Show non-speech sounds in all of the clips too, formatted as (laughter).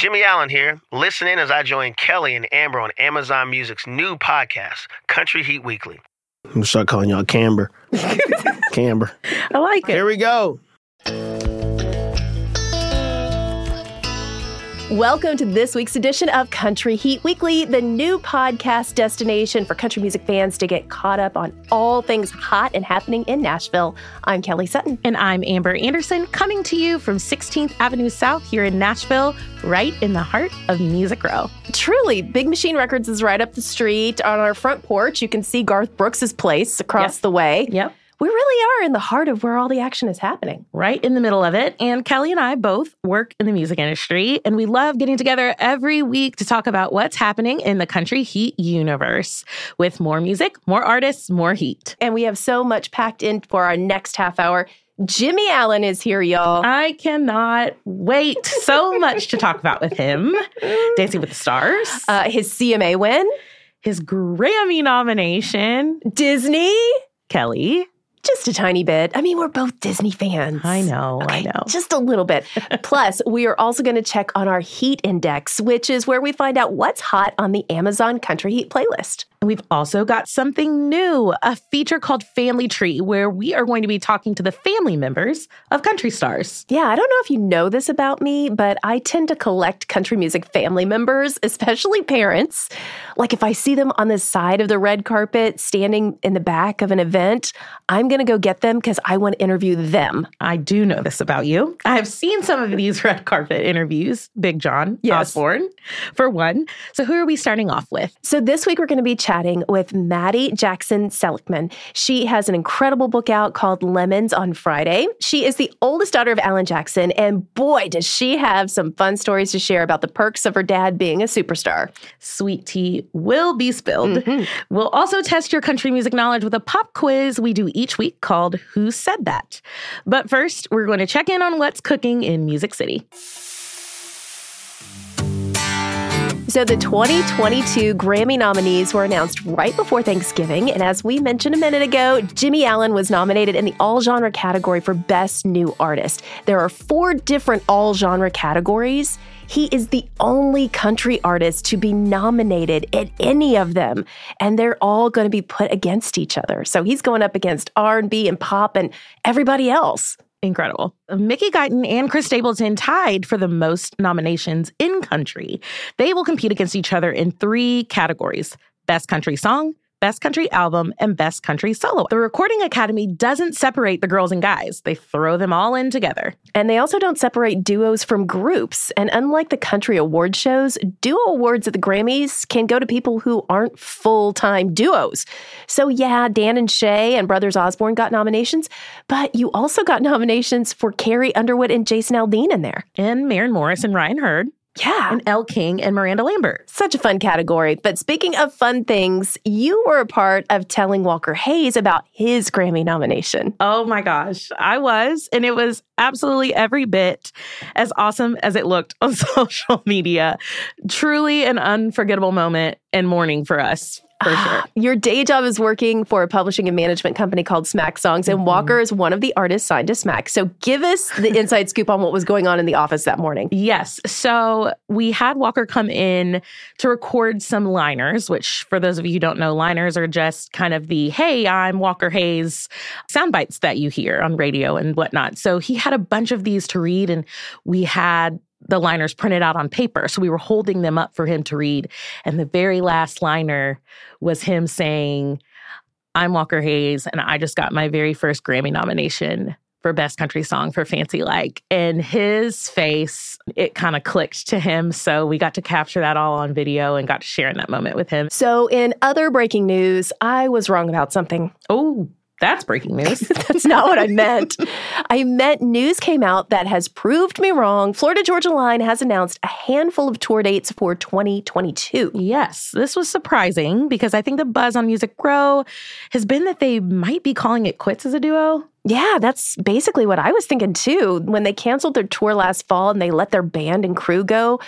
Jimmy Allen here. Listen in as I join Kelly and Amber on Amazon Music's new podcast, Country Heat Weekly. I'm gonna start calling y'all Camber. (laughs) Camber. I like it. Here we go. Welcome to this week's edition of Country Heat Weekly, the new podcast destination for country music fans to get caught up on all things hot and happening in Nashville. I'm Kelly Sutton. And I'm Amber Anderson, coming to you from 16th Avenue South here in Nashville, right in the heart of Music Row. Truly, Big Machine Records is right up the street. On our front porch, you can see Garth Brooks' place across Yep. the way. Yep. We really are in the heart of where all the action is happening. Right in the middle of it. And Kelly and I both work in the music industry, and we love getting together every week to talk about what's happening in the country heat universe with more music, more artists, more heat. And we have so much packed in for our next half hour. Jimmy Allen is here, y'all. I cannot wait so (laughs) much to talk about with him. Dancing with the Stars, Uh, his CMA win, his Grammy nomination, Disney, Kelly. Just a tiny bit. I mean, we're both Disney fans. I know, I know. Just a little bit. (laughs) Plus, we are also going to check on our heat index, which is where we find out what's hot on the Amazon Country Heat playlist. And we've also got something new a feature called Family Tree, where we are going to be talking to the family members of country stars. Yeah, I don't know if you know this about me, but I tend to collect country music family members, (laughs) especially parents. Like if I see them on the side of the red carpet standing in the back of an event, I'm going to go get them because I want to interview them. I do know this about you. I have seen some of these (laughs) red carpet interviews, Big John Yes. Osborne, for one. So, who are we starting off with? So this week we're going to be chatting with Maddie Jackson Selecman. She has an incredible book out called Lemons on Friday. She is the oldest daughter of Alan Jackson, and boy, does she have some fun stories to share about the perks of her dad being a superstar. Sweet tea will be spilled. Mm-hmm. We'll also test your country music knowledge with a pop quiz we do each week called Who Said That? But first, we're going to check in on what's cooking in Music City. So the 2022 Grammy nominees were announced right before Thanksgiving, and as we mentioned a minute ago, Jimmy Allen was nominated in the all genre category for Best New Artist. There are four different all genre categories. He is the only country artist to be nominated at any of them, and they're all going to be put against each other. So he's going up against R&B and pop and everybody else. Incredible. Mickey Guyton and Chris Stapleton tied for the most nominations in country. They will compete against each other in three categories Best Country Song, Best Country Album, and Best Country Solo. The Recording Academy doesn't separate the girls and guys, they throw them all in together. And they also don't separate duos from groups. And unlike the country award shows, duo awards at the Grammys can go to people who aren't full time duos. So, yeah, Dan and Shay and Brothers Osborne got nominations, but you also got (laughs) nominations for Carrie Underwood and Jason Aldean in there. And Maren Morris and Ryan Hurd, Yeah. and Elle King and Miranda Lambert. Such a fun category. But speaking of fun things, you were a part of telling Walker Hayes about his Grammy nomination. Oh my gosh, I was. And it was absolutely every bit as awesome as it looked (laughs) on social media. Truly an unforgettable moment and morning for us, for ah, sure. Your day job is working for a publishing and management company called Smack Songs, and mm-hmm. Walker is one of the artists signed to Smack. So give us the (laughs) inside scoop on what was going on in the office that morning. Yes. So we had Walker come in to record some liners, which, for those of you who don't know, liners are just kind of the, hey, I'm Walker Hayes sound bites that you hear on radio and whatnot. So he had a bunch of these to read, and we had the liners printed out on paper. So we were holding them up for him to read. And the very last liner was him saying, I'm Walker Hayes, and I just got my very first Grammy nomination for Best Country Song for Fancy Like. And his face, it kind of clicked to him. So we got to capture that all on video and got to share in that moment with him. So, in other breaking news, I was wrong about something. Oh, that's breaking news. (laughs) That's not what I meant. I meant news came out that has proved me wrong. Florida Georgia Line has announced a handful of tour dates for 2022. yes, this was surprising because I think the buzz on Music Row has been that they might be calling it quits as a duo. Yeah, that's basically what I was thinking too. When they canceled their tour last fall and they let their band and crew go,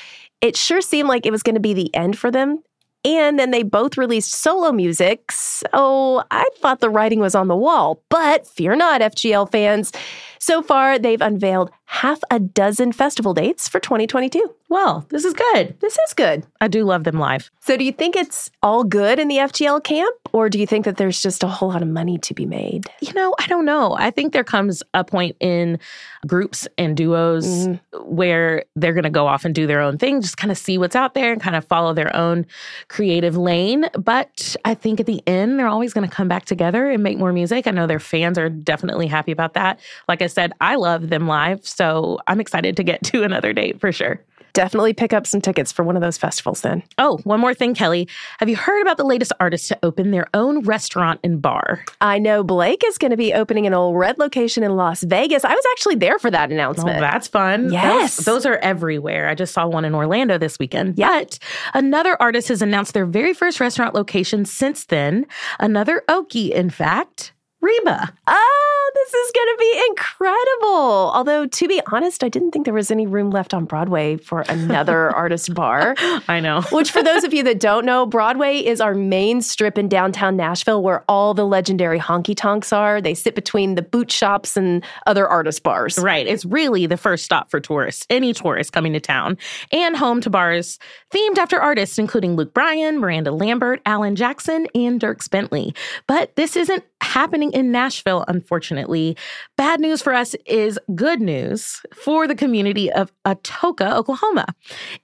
it sure seemed like it was going to be the end for them. And then they both released solo music. So I thought the writing was on the wall. But fear not, FGL fans. So far, they've unveiled half a dozen festival dates for 2022. Well, this is good. This is good. I do love them live. So, do you think it's all good in the FGL camp, or do you think that there's just a whole lot of money to be made? You know, I don't know. I think there comes a point in groups and duos mm-hmm. where they're going to go off and do their own thing, just kind of see what's out there and kind of follow their own creative lane. But I think at the end, they're always going to come back together and make more music. I know their fans are definitely happy about that. Like I said, I love them live. So I'm excited to get to another date for sure definitely pick up some tickets for one of those festivals then. Oh, one more thing, Kelly. Have you heard about the latest artist to open their own restaurant and bar? I know Blake is going to be opening an Ole Red location in Las Vegas. I was actually there for that announcement. Oh, that's fun. Yes. Those, those are everywhere. I just saw one in Orlando this weekend. Yet another artist has announced their very first restaurant location since then. Another Okie, in fact. Reba. Ah, this is going to be incredible. Although, to be honest, I didn't think there was any room left on Broadway for another (laughs) artist bar. I know. (laughs) Which, for those of you that don't know, Broadway is our main strip in downtown Nashville where all the legendary honky tonks are. They sit between the boot shops and other artist bars. Right. It's really the first stop for tourists, any tourist coming to town, and home to bars themed after artists including Luke Bryan, Miranda Lambert, Alan Jackson, and Dierks Bentley. But this isn't happening in Nashville, unfortunately. Bad news for us is good news for the community of Atoka, Oklahoma.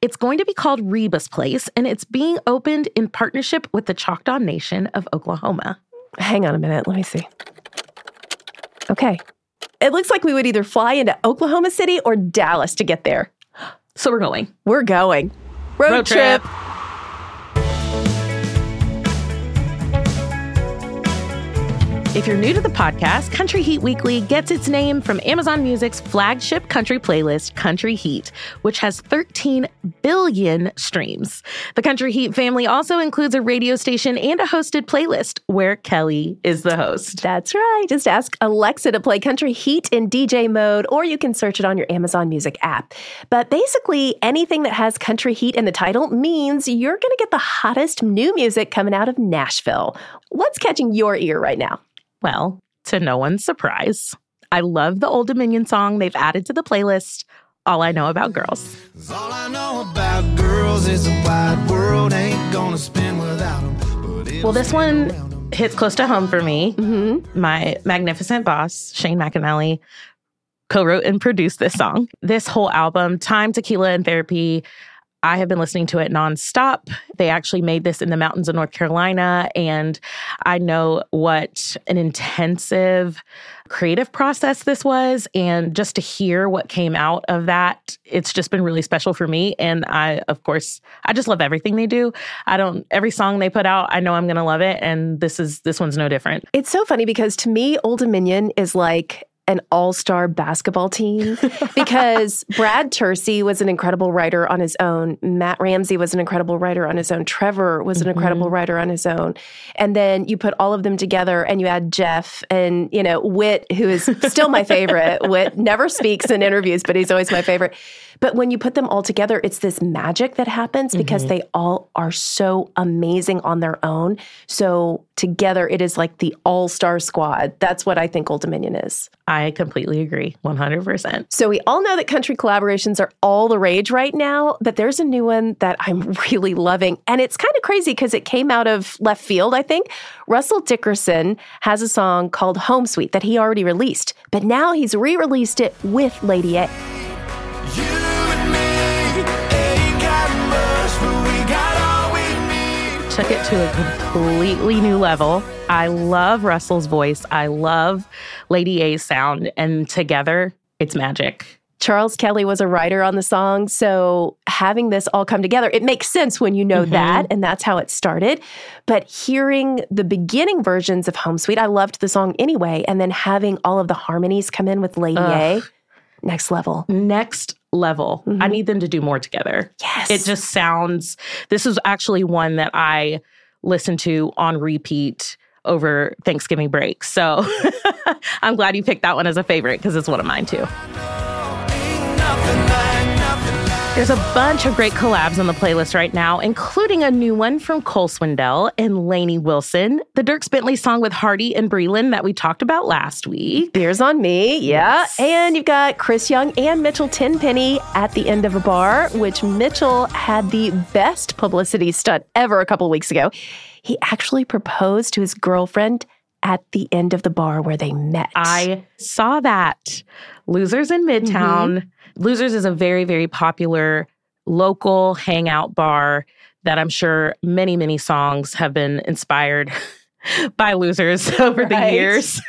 It's going to be called Reba's Place, and it's being opened in partnership with the Choctaw Nation of Oklahoma. Hang on a minute. Let me see. Okay. It looks like we would either fly into Oklahoma City or Dallas to get there. So we're going. We're going. Road, Road trip. trip. If you're new to the podcast, Country Heat Weekly gets its name from Amazon Music's flagship country playlist, Country Heat, which has 13 billion streams. The Country Heat family also includes a radio station and a hosted playlist where Kelly is the host. That's right. Just ask Alexa to play Country Heat in DJ mode, or you can search it on your Amazon Music app. But basically, anything that has Country Heat in the title means you're going to get the hottest new music coming out of Nashville. What's catching your ear right now? Well, to no one's surprise, I love the Old Dominion song they've added to the playlist. All I know about girls. All I know about girls is a wide world ain't gonna spin without them. Well, this one hits close to home for me. Mm-hmm. My magnificent boss, Shane McAnally, co wrote and produced this song. This whole album, Time, Tequila, and Therapy, I have been listening to it nonstop. They actually made this in the mountains of North Carolina. And I know what an intensive creative process this was. And just to hear what came out of that, it's just been really special for me. And I, of course, I just love everything they do. I don't, every song they put out, I know I'm going to love it. And this is, this one's no different. It's so funny because to me, Old Dominion is like an all star basketball team (laughs) because Brad Tursi was an incredible writer on his own. Matt Ramsey was an incredible writer on his own. Trevor was an mm-hmm. incredible writer on his own. And then you put all of them together and you add Jeff and, you know, Whit, who is still my favorite. (laughs) Whit never speaks in interviews, but he's always my favorite. But when you put them all together, it's this magic that happens because mm-hmm. they all are so amazing on their own. So together, it is like the all star squad. That's what I think Old Dominion is. I completely agree, 100%. So we all know that country collaborations are all the rage right now, but there's a new one that I'm (laughs) really loving. And it's kind of crazy because it came out of left field, I think. Russell Dickerson has a song called Home Sweet that he already released, but now he's re released it with Lady A. took it to a completely new level. I love Russell's voice. I love Lady A's sound. And together, it's magic. Charles Kelly was a writer on the song. So having this all come together, it makes sense when you know mm-hmm. that. And that's how it started. But hearing the beginning versions of Home Sweet, I loved the song anyway. And then having all of the harmonies come in with Lady Ugh. A, next level. Next level. Mm-hmm. I need them to do more together. Yes. It just sounds, this is actually one that I listen to on repeat over Thanksgiving break. So (laughs) I'm glad you picked that one as a favorite because it's one of mine too. There's a bunch of great collabs on the playlist right now, including a new one from Cole Swindell and Lainey Wilson, the Dierks Bentley song with Hardy and Breland that we talked about last week. Beers on me, yeah. Yes. And you've got Chris Young and Mitchell Tenpenny at the end of a bar, which Mitchell had the best publicity stunt ever a couple weeks ago. He actually proposed to his girlfriend at the end of the bar where they met. I saw that. Losers in Midtown. Mm-hmm. Losers is a very, very popular local hangout bar that I'm sure many, many songs have been inspired (laughs) by losers (laughs) over the years.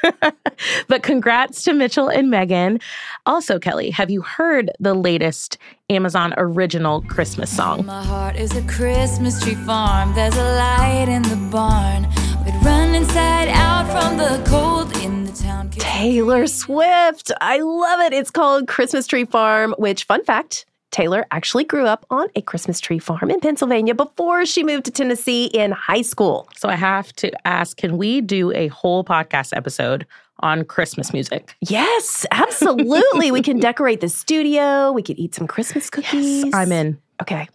(laughs) but congrats to Mitchell and Megan. Also, Kelly, have you heard the latest Amazon original Christmas song? My heart is a Christmas tree farm. There's a light in the barn. We'd run inside out from the cold in the town. Taylor Swift. I love it. It's called Christmas Tree Farm, which, fun fact, Taylor actually grew up on a Christmas tree farm in Pennsylvania before she moved to Tennessee in high school. So I have to ask can we do a whole podcast episode on Christmas music? Yes, absolutely. we can (laughs) decorate the studio. We could eat some Christmas cookies. I'm in. Okay.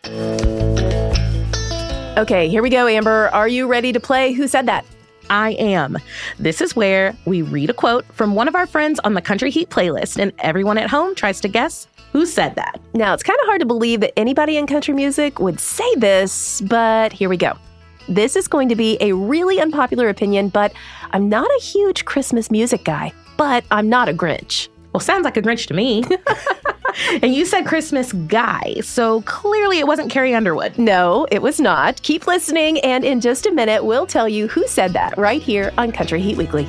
Okay, here we go, Amber. Are you ready to play Who Said That? I am. This is where we read a quote from one of our friends on the Country Heat playlist, and everyone at home tries to guess who said that. Now, it's kind of hard to believe that anybody in country music would say this, but here we go. This is going to be a really unpopular opinion, but I'm not a huge Christmas music guy, but I'm not a Grinch. Well, sounds like a Grinch to me. (laughs) and you said Christmas guy, so clearly it wasn't Carrie Underwood. No, it was not. Keep listening, and in just a minute, we'll tell you who said that right here on Country Heat Weekly.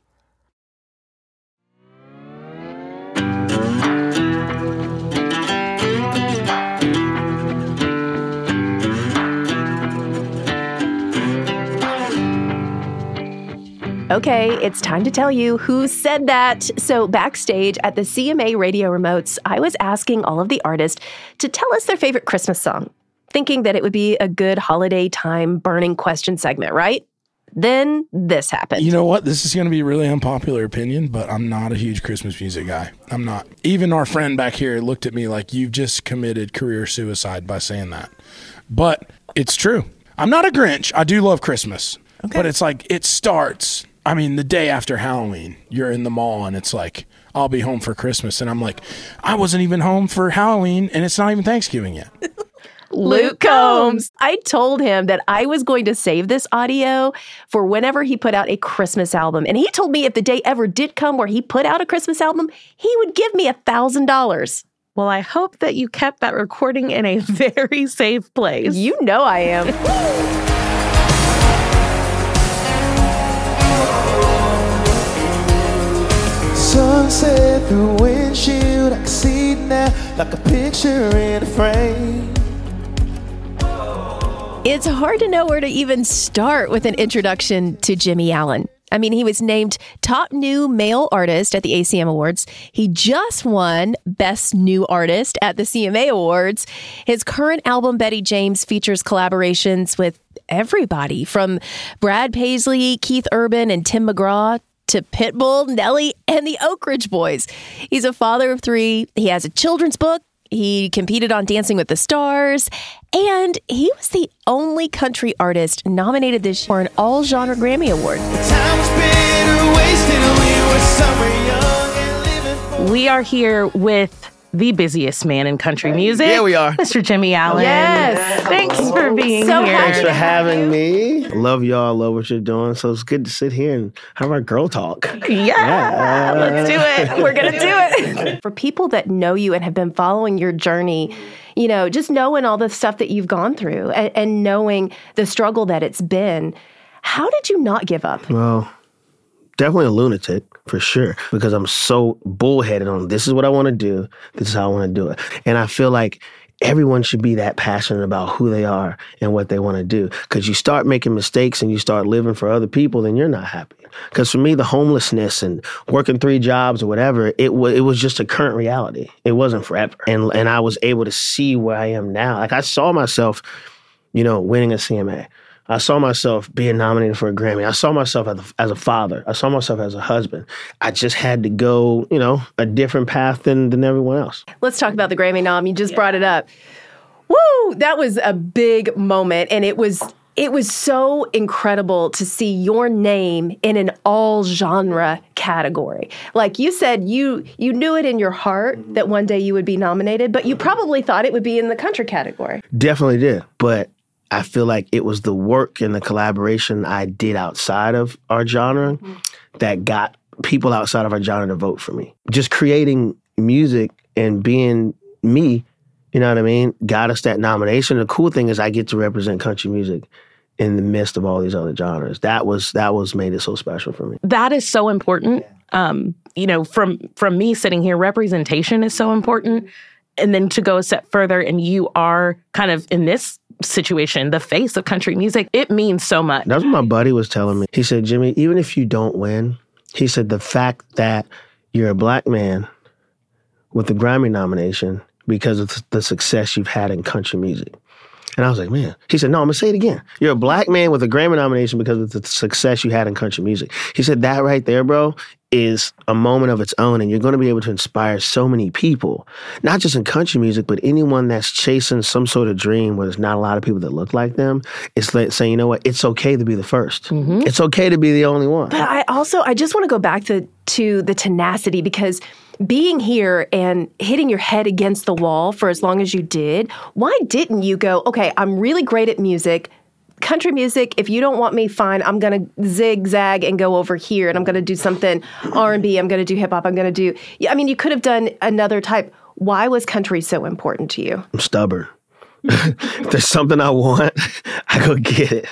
Okay, it's time to tell you who said that. So, backstage at the CMA radio remotes, I was asking all of the artists to tell us their favorite Christmas song, thinking that it would be a good holiday time burning question segment, right? Then this happened. You know what? This is going to be a really unpopular opinion, but I'm not a huge Christmas music guy. I'm not. Even our friend back here looked at me like you've just committed career suicide by saying that. But it's true. I'm not a Grinch. I do love Christmas. Okay. But it's like it starts. I mean, the day after Halloween, you're in the mall and it's like, I'll be home for Christmas. And I'm like, I wasn't even home for Halloween and it's not even Thanksgiving yet. (laughs) Luke Combs. I told him that I was going to save this audio for whenever he put out a Christmas album. And he told me if the day ever did come where he put out a Christmas album, he would give me a $1,000. Well, I hope that you kept that recording in a (laughs) very safe place. You know I am. (laughs) Sunset through windshield, I can see now like a picture in a frame. It's hard to know where to even start with an introduction to Jimmy Allen. I mean, he was named top new male artist at the ACM Awards. He just won Best New Artist at the CMA Awards. His current album, Bettie James, features collaborations with everybody from Brad Paisley, Keith Urban, and Tim McGraw to Pitbull, Nelly, and the Oak Ridge Boys. He's a father of three. He has a children's book. He competed on Dancing with the Stars, and he was the only country artist nominated this year for an all genre Grammy Award. Time was better wasted till we were somewhere young and living for We are here with the busiest man in country music. Yeah, we are. Mr. Jimmy Allen. Yes. Thanks for being So here. Thanks for having me. Love y'all. Love what you're doing. So it's good to sit here and have our girl talk. Yeah, let's do it. (laughs) We're gonna do it. For people that know you and have been following your journey, you know, just knowing all the stuff that you've gone through and, and knowing the struggle that it's been, how did you not give up? Well, definitely a lunatic for sure because I'm so bullheaded on this is what I want to do. This is how I want to do it. And I feel like everyone should be that passionate about who they are and what they want to do. Because you start making mistakes and you start living for other people, then you're not happy. Because for me, the homelessness and working three jobs or whatever, it was it was just a current reality. It wasn't forever. And and I was able to see where I am now. Like I saw myself, you know, winning a CMA. I saw myself being nominated for a Grammy. I saw myself as a, as a father. I saw myself as a husband. I just had to go, you know, a different path than than everyone else. Let's talk about the Grammy nom. You just brought it up. Woo! That was a big moment, and it was it was so incredible to see your name in an all genre category. Like you said, you you knew it in your heart that one day you would be nominated, but you probably thought it would be in the country category. Definitely did. But I feel like it was the work and the collaboration I did outside of our genre that got people outside of our genre to vote for me. Just creating music and being me, you know what I mean, got us that nomination. The cool thing is I get to represent country music in the midst of all these other genres. That was that was made it so special for me. That is so important. Um, you know, from from me sitting here, representation is so important. And then to go a step further, and you are kind of in this situation, the face of country music, it means so much. That's what my buddy was telling me. He said, Jimmy, even if you don't win, he said the fact that you're a black man with a Grammy nomination because of the success you've had in country music. And I was like, man. He said, no, I'm gonna say it again. You're a black man with a Grammy nomination because of the success you had in country music. He said, that right there, bro, is a moment of its own, and you're gonna be able to inspire so many people, not just in country music, but anyone that's chasing some sort of dream where there's not a lot of people that look like them. It's like saying, you know what, it's okay to be the 1st mm-hmm. It's okay to be the only one. But I also I just want to go back to to the tenacity because being here and hitting your head against the wall for as long as you did, why didn't you go, okay, I'm really great at music. Country music, if you don't want me, fine. I'm gonna zigzag and go over here, and I'm gonna do something R&B. I'm gonna do hip hop. I'm gonna do. I mean, you could have done another type. Why was country so important to you? I'm stubborn. If (laughs) there's something I want, I go get it.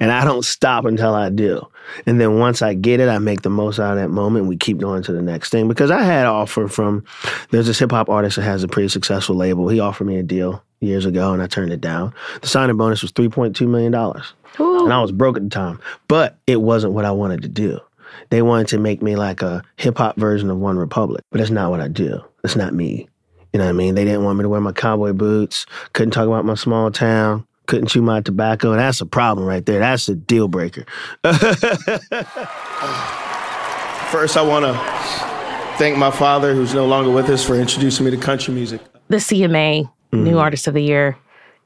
And I don't stop until I do. And then once I get it, I make the most out of that moment. And we keep going to the next thing. Because I had an offer from there's this hip hop artist that has a pretty successful label. He offered me a deal years ago and I turned it down. The signing bonus was $3.2 million. And I was broke at the time. But it wasn't what I wanted to do. They wanted to make me like a hip hop version of One Republic. But that's not what I do. That's not me. You know what I mean? They didn't want me to wear my cowboy boots, couldn't talk about my small town, couldn't chew my tobacco. That's a problem right there. That's a deal breaker. (laughs) First, I want to thank my father, who's no longer with us, for introducing me to country music. The CMA New mm-hmm. Artist of the Year.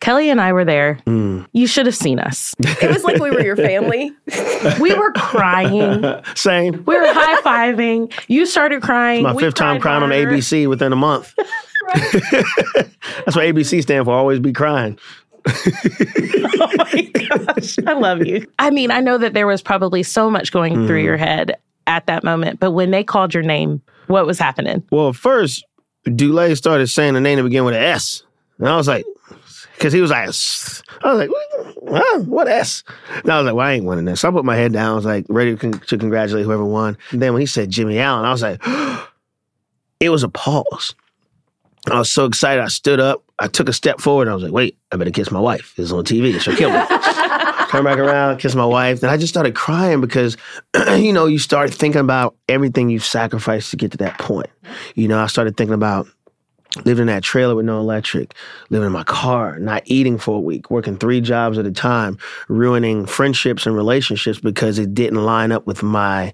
Kelly and I were there. Mm. You should have seen us. It was like we were your family. (laughs) We were crying. Same. We were high fiving. You started crying. My We fifth time cried crying on. ABC within a month. (laughs) (laughs) That's what ABC stand for. Always be crying. Oh my gosh. I love you. I mean, I know that there was probably so much going mm. through your head at that moment, but when they called your name, what was happening? Well, first, Dulé started saying the name that began with an S. And I was like, because he was like. I was like, huh? what S? And I was like, well, I ain't winning this. So I put my head down. I was like, ready to, con- to congratulate whoever won. And then when he said Jimmy Allen, I was like, (gasps) it was a pause. I was so excited. I stood up. I took a step forward. I was like, wait, I better kiss my wife. This is on TV. She'll kill me. (laughs) Turn back around, kiss my wife. Then I just started crying because, (clears throat) you know, you start thinking about everything you've sacrificed to get to that point. You know, I started thinking about living in that trailer with no electric, living in my car, not eating for a week, working three jobs at a time, ruining friendships and relationships because it didn't line up with my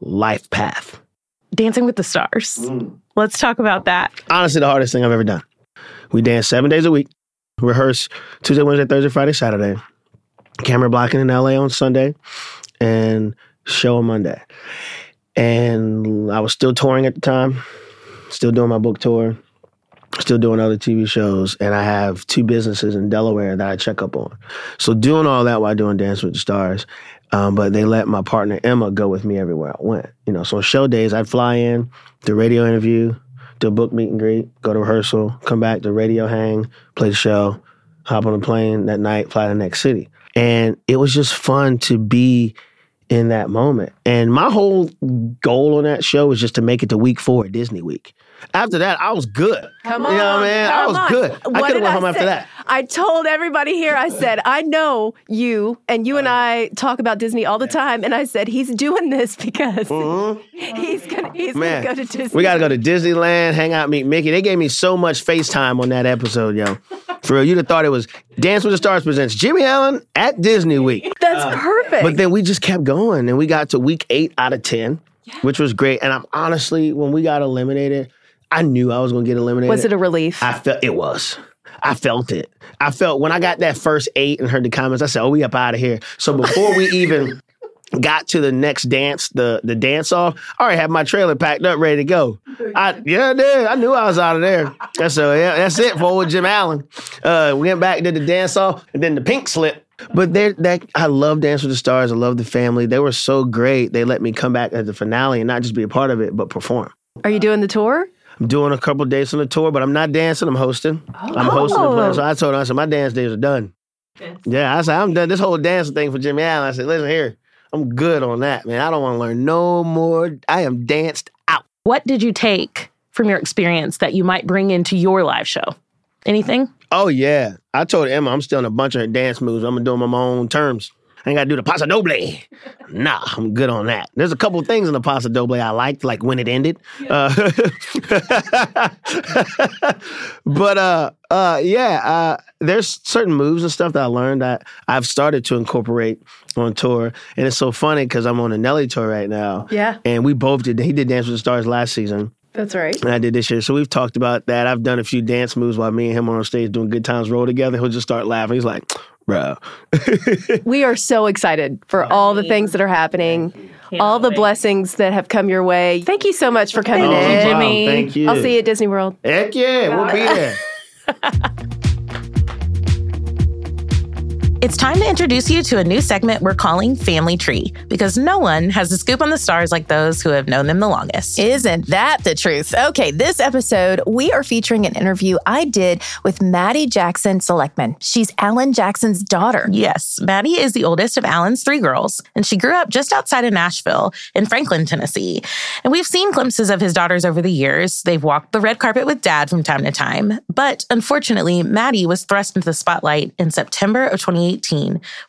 life path. Dancing with the Stars. Mm. Let's talk about that. Honestly, the hardest thing I've ever done. We dance seven days a week, rehearse Tuesday, Wednesday, Thursday, Friday, Saturday, camera blocking in LA on Sunday, and show on Monday. and I was still touring at the time, still doing my book tour, still doing other TV shows, and I have two businesses in Delaware that I check up on. So doing all that while doing Dance with the Stars, um, but they let my partner Emma go with me everywhere I went. You know, so show days I'd fly in, do radio interview, do book meet and greet, go to rehearsal, come back to radio hang, play the show, hop on a plane that night, fly to the next city. And it was just fun to be in that moment. And my whole goal on that show was just to make it to week four Disney Week. After that, I was good. Come You on. know what I mean? I was on. good. I could have went home after say? that. I told everybody here, I said, I know you, and you and I talk about Disney all the time. And I said, he's doing this because (laughs) he's going he's Mm-hmm. Man, gonna go to Disney. we got to go to Disneyland, hang out, meet Mickey. They gave me so much FaceTime on that episode, yo. (laughs) For real, you'd have thought it was Dance with the Stars presents Jimmy Allen at Disney Week. That's perfect. But then we just kept going, and we got to week eight out of ten, which was great. And I'm honestly, when we got eliminated, I knew I was going to get eliminated. was it a relief? I felt it was. I felt it. I felt when I got that first eight and heard the comments, I said, "Oh, we up out of here." So before we even (laughs) got to the next dance, the the dance off, I already had my trailer packed up, ready to go. I yeah, did. I knew I was out of there. That's so yeah, that's it for old Jim Allen. Uh, we went back did the dance off, and then the pink slip. But they that I love Dance with the Stars. I love the family. They were so great. They let me come back at the finale and not just be a part of it, but perform. Are you doing the tour? I'm doing a couple days on the tour, but I'm not dancing. I'm hosting. I'm hosting the oh. play. So I told her, I said, my dance days are done. Yeah, I said, I'm done. This whole dancing thing for Jimmy Allen. I said, listen here, I'm good on that, man. I don't want to learn no more. I am danced out. What did you take from your experience that you might bring into your live show? Anything? Oh, yeah. I told Emma I'm still in a bunch of her dance moves. I'm doing my own terms. I ain't got to do the paso doble. (laughs) Nah, I'm good on that. There's a couple things in the paso doble I liked, like when it ended. Uh, (laughs) but uh, uh, yeah, uh, there's certain moves and stuff that I learned that I've started to incorporate on tour, and it's so funny because I'm on a Nelly tour right now. Yeah. and we both did. He did Dance with the Stars last season. That's right. And I did this year. So we've talked about that. I've done a few dance moves while me and him are on stage doing Good Times Roll together. He'll just start laughing. He's like, bro. We are so excited for all the things that are happening, all the blessings that have come your way. Thank you so much for coming Oh, in. no. Jimmy. Thank you. I'll see you at Disney World. Heck yeah, we'll be there. (laughs) It's time to introduce you to a new segment we're calling Family Tree because no one has a scoop on the stars like those who have known them the longest. Isn't that the truth? Okay, this episode, we are featuring an interview I did with Maddie Jackson Selecman. She's Alan Jackson's daughter. Yes, Maddie is the oldest of Alan's three girls, and she grew up just outside of Nashville in Franklin, Tennessee. And we've seen glimpses of his daughters over the years. They've walked the red carpet with dad from time to time. But unfortunately, Maddie was thrust into the spotlight in September of 2018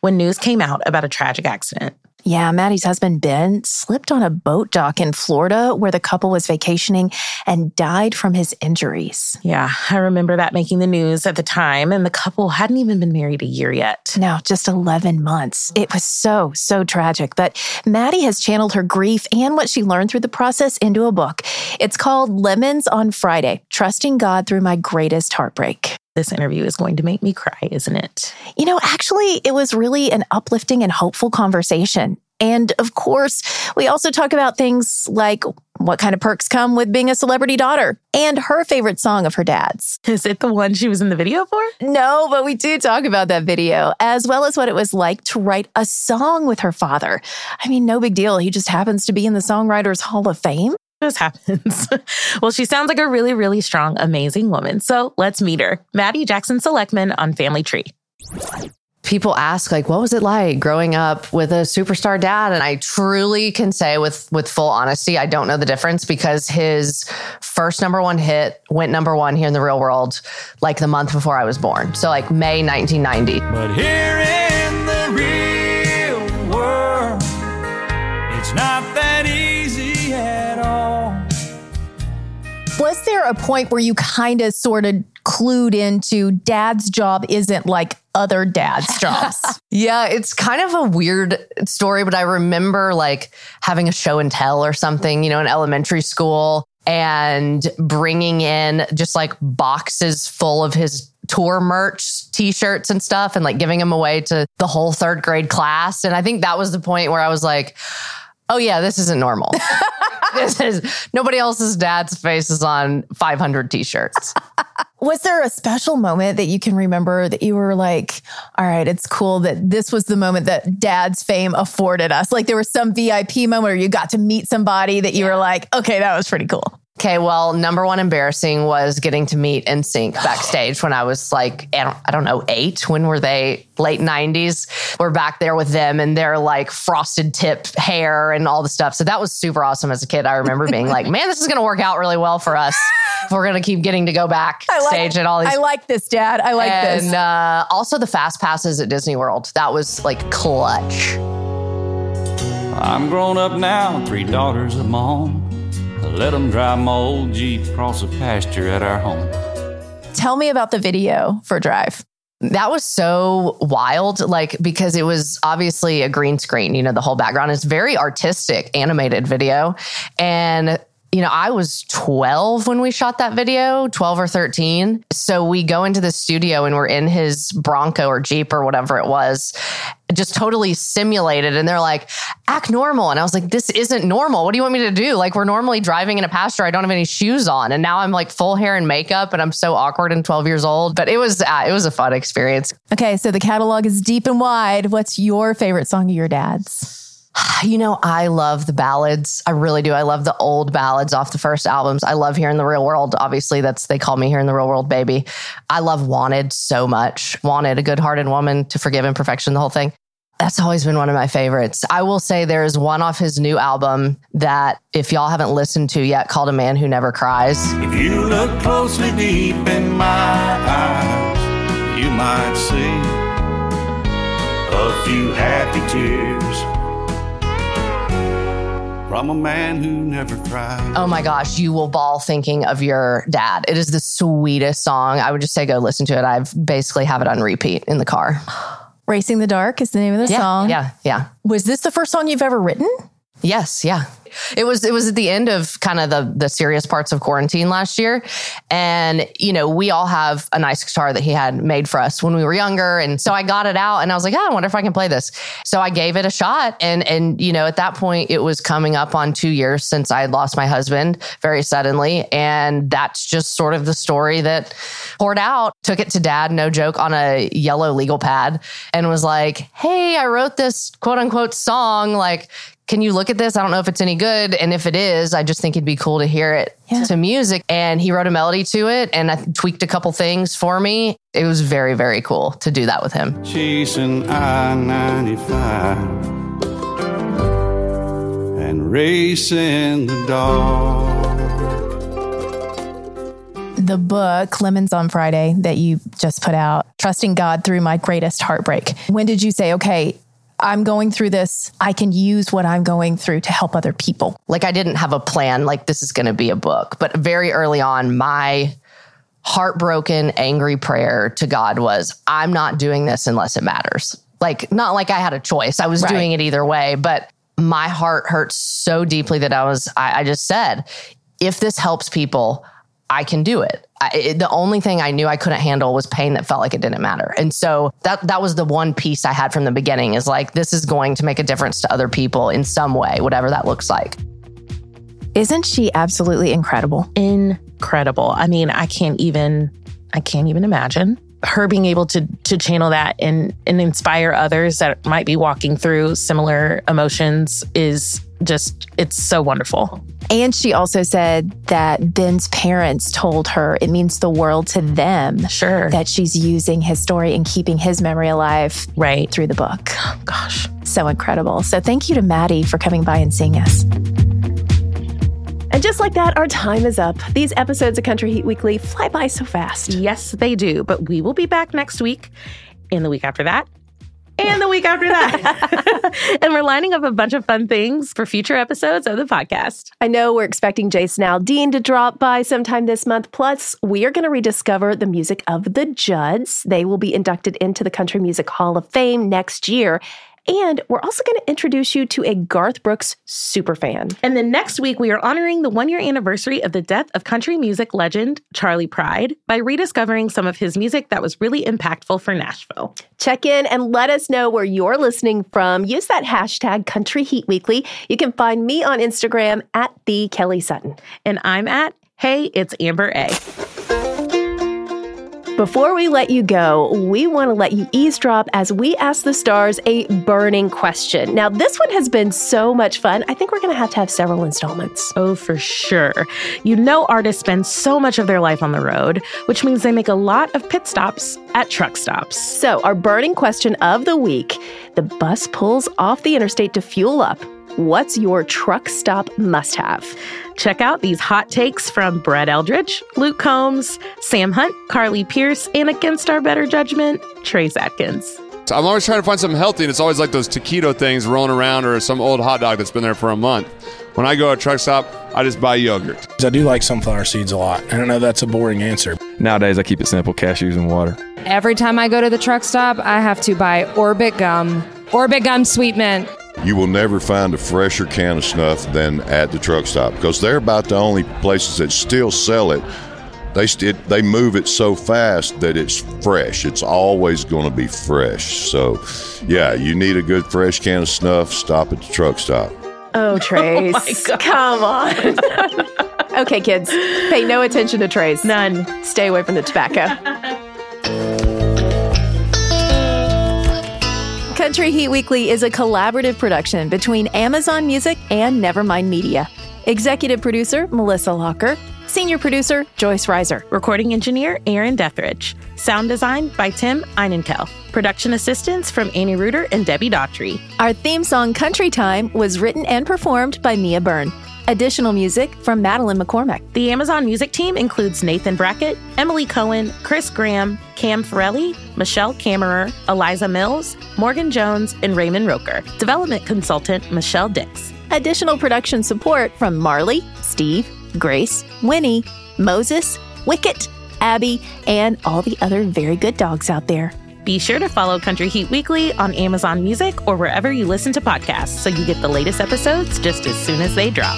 when news came out about a tragic accident. Yeah, Maddie's husband Ben slipped on a boat dock in Florida where the couple was vacationing and died from his injuries. Yeah, I remember that making the news at the time, and the couple hadn't even been married a year yet. No, just 11 months. It was so, so tragic. But Maddie has channeled her grief and what she learned through the process into a book. It's called Lemons on Friday Trusting God Through My Greatest Heartbreak. This interview is going to make me cry, isn't it? You know, actually, it was really an uplifting and hopeful conversation. And of course, we also talk about things like what kind of perks come with being a celebrity daughter and her favorite song of her dad's. Is it the one she was in the video for? No, but we do talk about that video, as well as what it was like to write a song with her father. I mean, no big deal. He just happens to be in the Songwriters Hall of Fame. This happens. (laughs) well, she sounds like a really, really strong, amazing woman. So let's meet her. Maddie Jackson Selecman on Family Tree. people ask like what was it like growing up with a superstar dad and i truly can say with with full honesty i don't know the difference because his first number one hit went number one here in the real world like the month before i was born so like may 1990 But here Was there a point where you kind of sort of clued into dad's job isn't like other dad's jobs? (laughs) Yeah, it's kind of a weird story, but I remember like having a show and tell or something, you know, in elementary school and bringing in just like boxes full of his tour merch, t-shirts and stuff and like giving them away to the whole third grade class. And I think that was the point where I was like, oh yeah, this isn't normal. (laughs) this is nobody else's dad's face is on 500 t-shirts. Was there a special moment that you can remember that you were like, all right, it's cool that this was the moment that dad's fame afforded us? Like there was some VIP moment where you got to meet somebody that you were like, okay, that was pretty cool. Okay, well, number one embarrassing was getting to meet NSYNC (sighs) backstage when I was like, I don't, I don't know, eight. When were they? Late 90s. We're back there with them and their like frosted tip hair and all the stuff. So that was super awesome as a kid. I remember being like, man, this is going to work out really well for us. if We're going to keep getting to go backstage and all these. I like this, Dad. I like and, this. And uh, also the fast passes at Disney World. That was like clutch. I'm grown up now, three daughters of my own. Let them drive my old Jeep across the pasture at our home. Tell me about the video for Drive. That was so wild, like because it was obviously a green screen, you know, the whole background is very artistic, animated video. And, you know, I was 12 when we shot that video, 12 or 13. So we go into the studio and we're in his Bronco or Jeep or whatever it was, just totally simulated. And they're like, act normal. And I was like, this isn't normal. What do you want me to do? Like, we're normally driving in a pasture. I don't have any shoes on. And now I'm like full hair and makeup and I'm so awkward and 12 years old. But it was, uh, it was a fun experience. Okay, so the catalog is deep and wide. What's your favorite song of your dad's? (sighs) You know, I love the ballads. I really do. I love the old ballads off the first albums. I love Here in the Real World. Obviously, that's they call me Here in the Real World, baby. I love Wanted so much. Wanted, a good hearted woman to forgive imperfection, the whole thing. That's always been one of my favorites. I will say there is one off his new album that, if y'all haven't listened to yet, called A Man Who Never Cries. If you look closely deep in my eyes, you might see a few happy tears from a man who never cried. Oh my gosh, you will ball thinking of your dad. It is the sweetest song. I would just say go listen to it. I've basically have it on repeat in the car. Racing the Dark is the name of the Yeah, song. yeah, yeah. Was this the first song you've ever written? Yes, yeah. It was it was at the end of kind of the the serious parts of quarantine last year. And you know, we all have a nice guitar that he had made for us when we were younger. And so I got it out and I was like, oh, I wonder if I can play this. So I gave it a shot. And and you know, at that point it was coming up on two years since I had lost my husband very suddenly. And that's just sort of the story that poured out. Took it to dad, no joke, on a yellow legal pad and was like, Hey, I wrote this quote unquote song. Like, can you look at this? I don't know if it's any good. And if it is, I just think it'd be cool to hear it to music. And he wrote a melody to it and I tweaked a couple things for me. It was very, very cool to do that with him. Chasing I 95 and racing the dark. The book, Lemons on Friday, that you just put out, Trusting God Through My Greatest Heartbreak. When did you say, okay, I'm going through this. I can use what I'm going through to help other people? Like I didn't have a plan, like this is going to be a book. But very early on, my heartbroken, angry prayer to God was, I'm not doing this unless it matters. Like, not like I had a choice. I was Right. doing it either way, but my heart hurt so deeply that I was, I, I just said, if this helps people, I can do it. I, it- The only thing I knew I couldn't handle was pain that felt like it didn't matter. And so that that was the one piece I had from the beginning is like this is going to make a difference to other people in some way, whatever that looks like. Isn't she absolutely incredible? incredible. I mean, I can't even I can't even imagine her being able to to channel that and and inspire others that might be walking through similar emotions is just it's so wonderful. And she also said that Ben's parents told her it means the world to them. Sure. That she's using his story and keeping his memory alive right through the book. (gasps) Gosh. So incredible. So thank you to Maddie for coming by and seeing us. And just like that, our time is up. These episodes of Country Heat Weekly fly by so fast. Yes, they do. But we will be back next week and the week after that. And the week after that. (laughs) and we're lining up a bunch of fun things for future episodes of the podcast. I know we're expecting Jason Aldean to drop by sometime this month. Plus, we are going to rediscover the music of the Judds. They will be inducted into the Country Music Hall of Fame next year. And we're also going to introduce you to a Garth Brooks superfan. And then next week, we are honoring the one year anniversary of the death of country music legend Charley Pride by rediscovering some of his music that was really impactful for Nashville. Check in and let us know where you're listening from. Use that hashtag Country Heat Weekly. You can find me on Instagram at the Kelly Sutton. And I'm at Hey, it's Amber A. Before we let you go, we want to let you eavesdrop as we ask the stars a burning question. Now, this one has been so much fun. I think we're going to have to have several installments. Oh, for sure. You know, artists spend so much of their life on the road, which means they make a lot of pit stops at truck stops. So, our burning question of the week the bus pulls off the interstate to fuel up. What's your truck stop must have? Check out these hot takes from Brett Eldredge, Luke Combs, Sam Hunt, Carly Pearce, and against our better judgment, Trace Atkins. So I'm always trying to find something healthy, and it's always like those taquito things rolling around or some old hot dog that's been there for a month. When I go to a truck stop, I just buy yogurt. I do like sunflower seeds a lot. I don't know that's a boring answer. Nowadays, I keep it simple cashews and water. Every time I go to the truck stop, I have to buy Orbit gum. Orbit gum sweet mint. You will never find a fresher can of snuff than at the truck stop because they're about the only places that still sell it. They st- they move it so fast that it's fresh. It's always going to be fresh. So, yeah, you need a good fresh can of snuff. Stop at the truck stop. Oh, (laughs) oh Trace. Oh Come on. (laughs) okay, kids, pay no attention to Trace. None. Stay away from the tobacco. Country Heat Weekly is a collaborative production between Amazon Music and Nevermind Media. Executive producer Melissa Locker, senior producer Joyce Reiser, recording engineer Aaron Dethridge, sound design by Tim Einenkel, production assistance from Annie Reuter and Debbie Daughtry. Our theme song Country Time was written and performed by Mia Byrne. Additional music from Madeline McCormack. The Amazon music team includes Nathan Brackett, Emily Cohen, Chris Graham, Cam Ferrelli, Michelle Kammerer, Eliza Mills, Morgan Jones, and Raymond Roker. Development consultant Michelle Dix. Additional production support from Marley, Steve, Grace, Winnie, Moses, Wicket, Abby, and all the other very good dogs out there. Be sure to follow Country Heat Weekly on Amazon Music or wherever you listen to podcasts so you get the latest episodes just as soon as they drop.